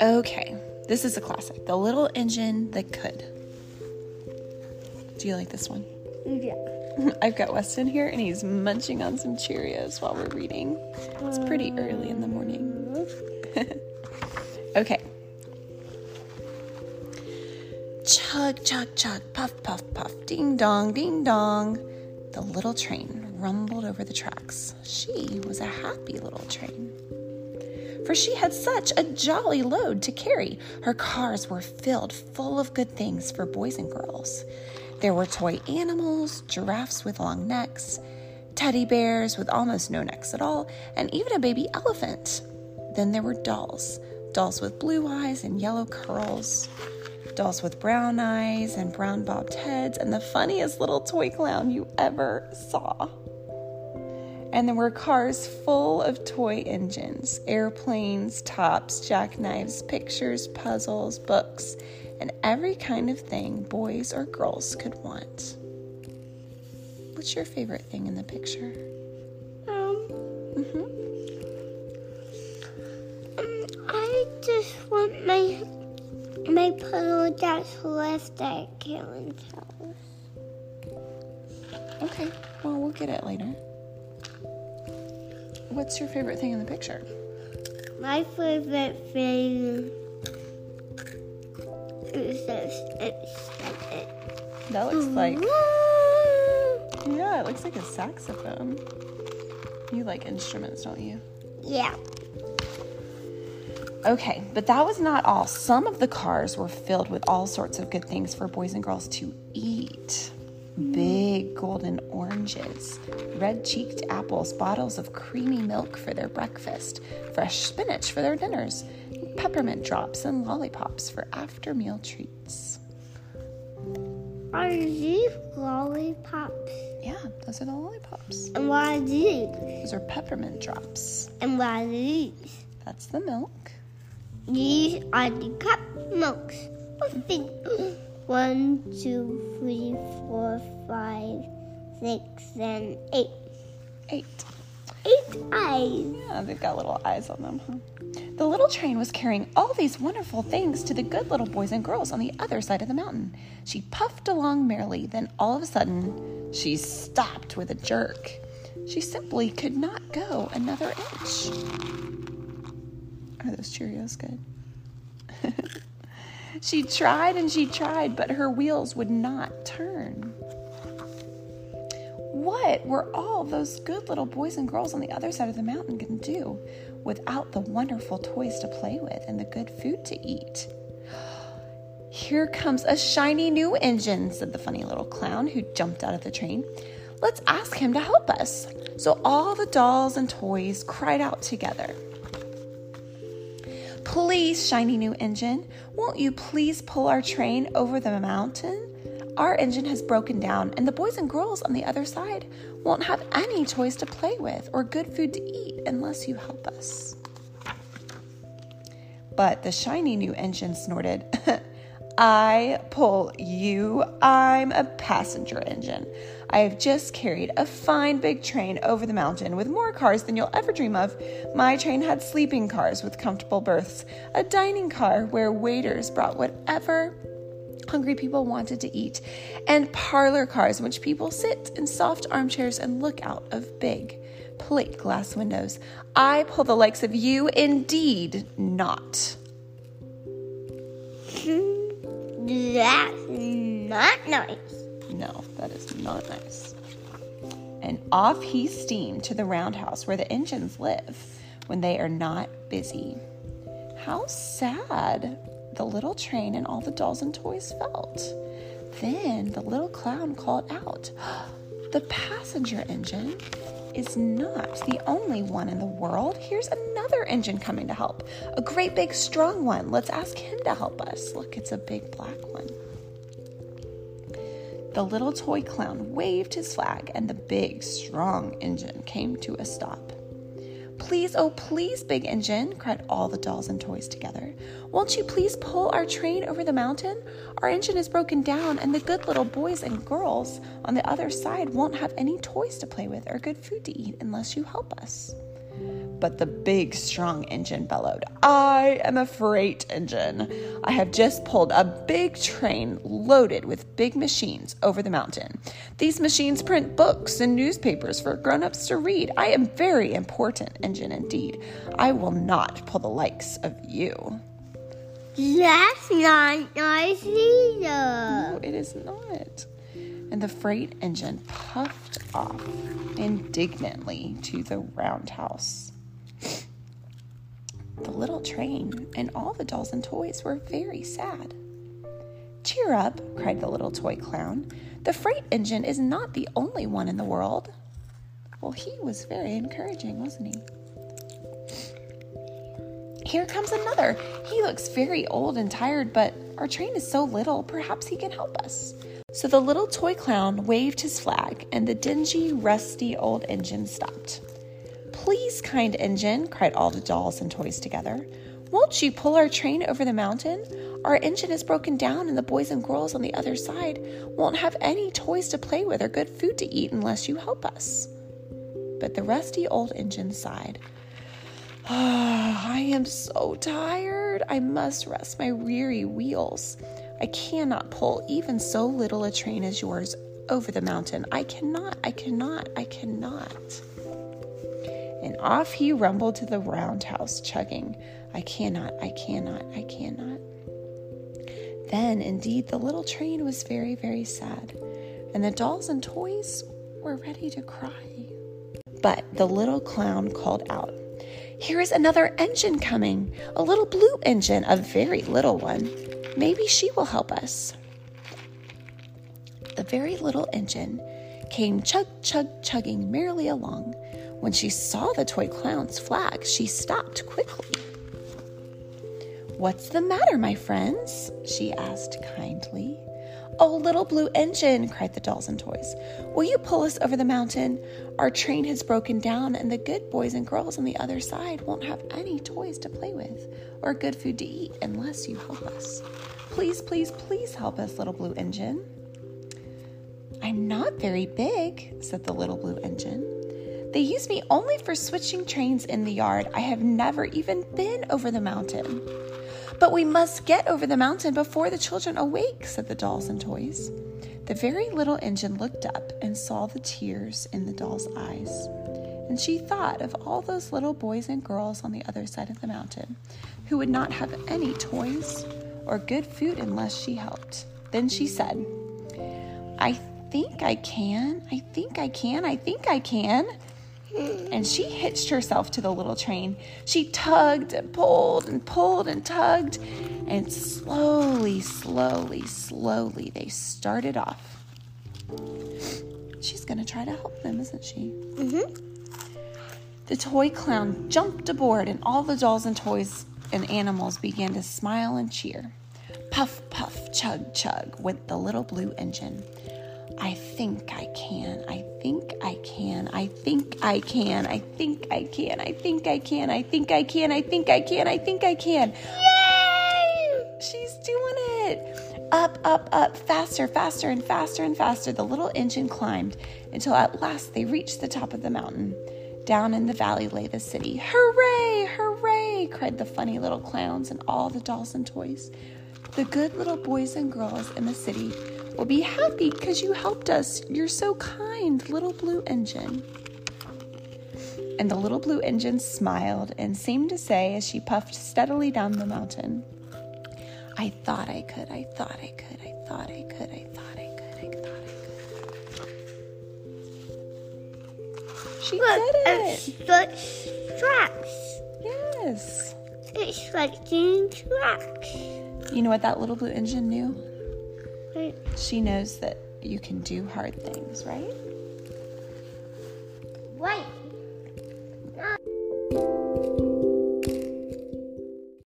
Okay, this is a classic The Little Engine That Could. Do you like this one? Yeah. I've got Weston here and he's munching on some Cheerios while we're reading. It's pretty early in the morning. okay. Chug, chug, chug, puff, puff, puff, ding dong, ding dong. The little train rumbled over the tracks. She was a happy little train. For she had such a jolly load to carry. Her cars were filled full of good things for boys and girls. There were toy animals, giraffes with long necks, teddy bears with almost no necks at all, and even a baby elephant. Then there were dolls dolls with blue eyes and yellow curls, dolls with brown eyes and brown bobbed heads, and the funniest little toy clown you ever saw. And there were cars full of toy engines, airplanes, tops, jackknives, pictures, puzzles, books, and every kind of thing boys or girls could want. What's your favorite thing in the picture? Um, Mm-hmm. um, I just want my my puzzle that's left at Karen's house. Okay, well, we'll get it later. What's your favorite thing in the picture? My favorite thing is this. It's it. That looks like, yeah, it looks like a saxophone. You like instruments, don't you? Yeah. Okay, but that was not all. Some of the cars were filled with all sorts of good things for boys and girls to eat big golden oranges, red cheeked apples, bottles of creamy milk for their breakfast, fresh spinach for their dinners, peppermint drops, and lollipops for after meal treats. Are these lollipops? Yeah, those are the lollipops. And what are these? Those are peppermint drops. And what are these? That's the milk. These are the cup milks. One, two, three, four, five, six, and eight. Eight. Eight eyes. Yeah, they've got little eyes on them, huh? The little train was carrying all these wonderful things to the good little boys and girls on the other side of the mountain. She puffed along merrily, then all of a sudden, she stopped with a jerk. She simply could not go another inch. Are those Cheerios good? she tried and she tried, but her wheels would not turn. What were all those good little boys and girls on the other side of the mountain going to do without the wonderful toys to play with and the good food to eat? Here comes a shiny new engine, said the funny little clown who jumped out of the train. Let's ask him to help us. So all the dolls and toys cried out together. Please, shiny new engine, won't you please pull our train over the mountain? Our engine has broken down, and the boys and girls on the other side won't have any toys to play with or good food to eat unless you help us. But the shiny new engine snorted, I pull you. I'm a passenger engine. I have just carried a fine big train over the mountain with more cars than you'll ever dream of. My train had sleeping cars with comfortable berths, a dining car where waiters brought whatever hungry people wanted to eat, and parlor cars in which people sit in soft armchairs and look out of big plate glass windows. I pull the likes of you, indeed not. That's not nice. No, that is not nice. And off he steamed to the roundhouse where the engines live when they are not busy. How sad the little train and all the dolls and toys felt. Then the little clown called out, The passenger engine is not the only one in the world. Here's another engine coming to help. A great big strong one. Let's ask him to help us. Look, it's a big black one. The little toy clown waved his flag, and the big, strong engine came to a stop. Please, oh, please, big engine, cried all the dolls and toys together. Won't you please pull our train over the mountain? Our engine is broken down, and the good little boys and girls on the other side won't have any toys to play with or good food to eat unless you help us. But the big, strong engine bellowed, I am a freight engine. I have just pulled a big train loaded with big machines over the mountain. These machines print books and newspapers for grown ups to read. I am very important engine indeed. I will not pull the likes of you. That's not nice either. No, it is not. And the freight engine puffed off indignantly to the roundhouse. The little train and all the dolls and toys were very sad. Cheer up, cried the little toy clown. The freight engine is not the only one in the world. Well, he was very encouraging, wasn't he? Here comes another. He looks very old and tired, but our train is so little, perhaps he can help us. So the little toy clown waved his flag, and the dingy, rusty old engine stopped. Please, kind engine, cried all the dolls and toys together. Won't you pull our train over the mountain? Our engine is broken down, and the boys and girls on the other side won't have any toys to play with or good food to eat unless you help us. But the rusty old engine sighed. Oh, I am so tired. I must rest my weary wheels. I cannot pull even so little a train as yours over the mountain. I cannot, I cannot, I cannot. And off he rumbled to the roundhouse, chugging, I cannot, I cannot, I cannot. Then, indeed, the little train was very, very sad, and the dolls and toys were ready to cry. But the little clown called out, Here is another engine coming, a little blue engine, a very little one. Maybe she will help us. The very little engine came chug, chug, chugging merrily along. When she saw the toy clown's flag, she stopped quickly. What's the matter, my friends? she asked kindly. Oh, little blue engine, cried the dolls and toys. Will you pull us over the mountain? Our train has broken down, and the good boys and girls on the other side won't have any toys to play with or good food to eat unless you help us. Please, please, please help us, little blue engine. I'm not very big, said the little blue engine. They use me only for switching trains in the yard. I have never even been over the mountain. But we must get over the mountain before the children awake, said the dolls and toys. The very little engine looked up and saw the tears in the doll's eyes. And she thought of all those little boys and girls on the other side of the mountain who would not have any toys or good food unless she helped. Then she said, I think I can, I think I can, I think I can. And she hitched herself to the little train. She tugged and pulled and pulled and tugged. And slowly, slowly, slowly, they started off. She's going to try to help them, isn't she? Mm-hmm. The toy clown jumped aboard, and all the dolls and toys and animals began to smile and cheer. Puff, puff, chug, chug went the little blue engine. I think I can. I think I can. I think I can. I think I can. I think I can. I think I can. I think I can. I think I can. Yay! She's doing it. Up, up, up, faster, faster, and faster and faster. The little engine climbed until at last they reached the top of the mountain. Down in the valley lay the city. Hooray! Hooray! cried the funny little clowns and all the dolls and toys. The good little boys and girls in the city will be happy because you helped us. You're so kind, little blue engine. And the little blue engine smiled and seemed to say as she puffed steadily down the mountain, I thought I could, I thought I could, I thought I could, I thought I could, I thought I could. She Look, did it. the tracks. Yes. It's like switching tracks. You know what that little blue engine knew? Wait, She knows that you can do hard things, right? wait.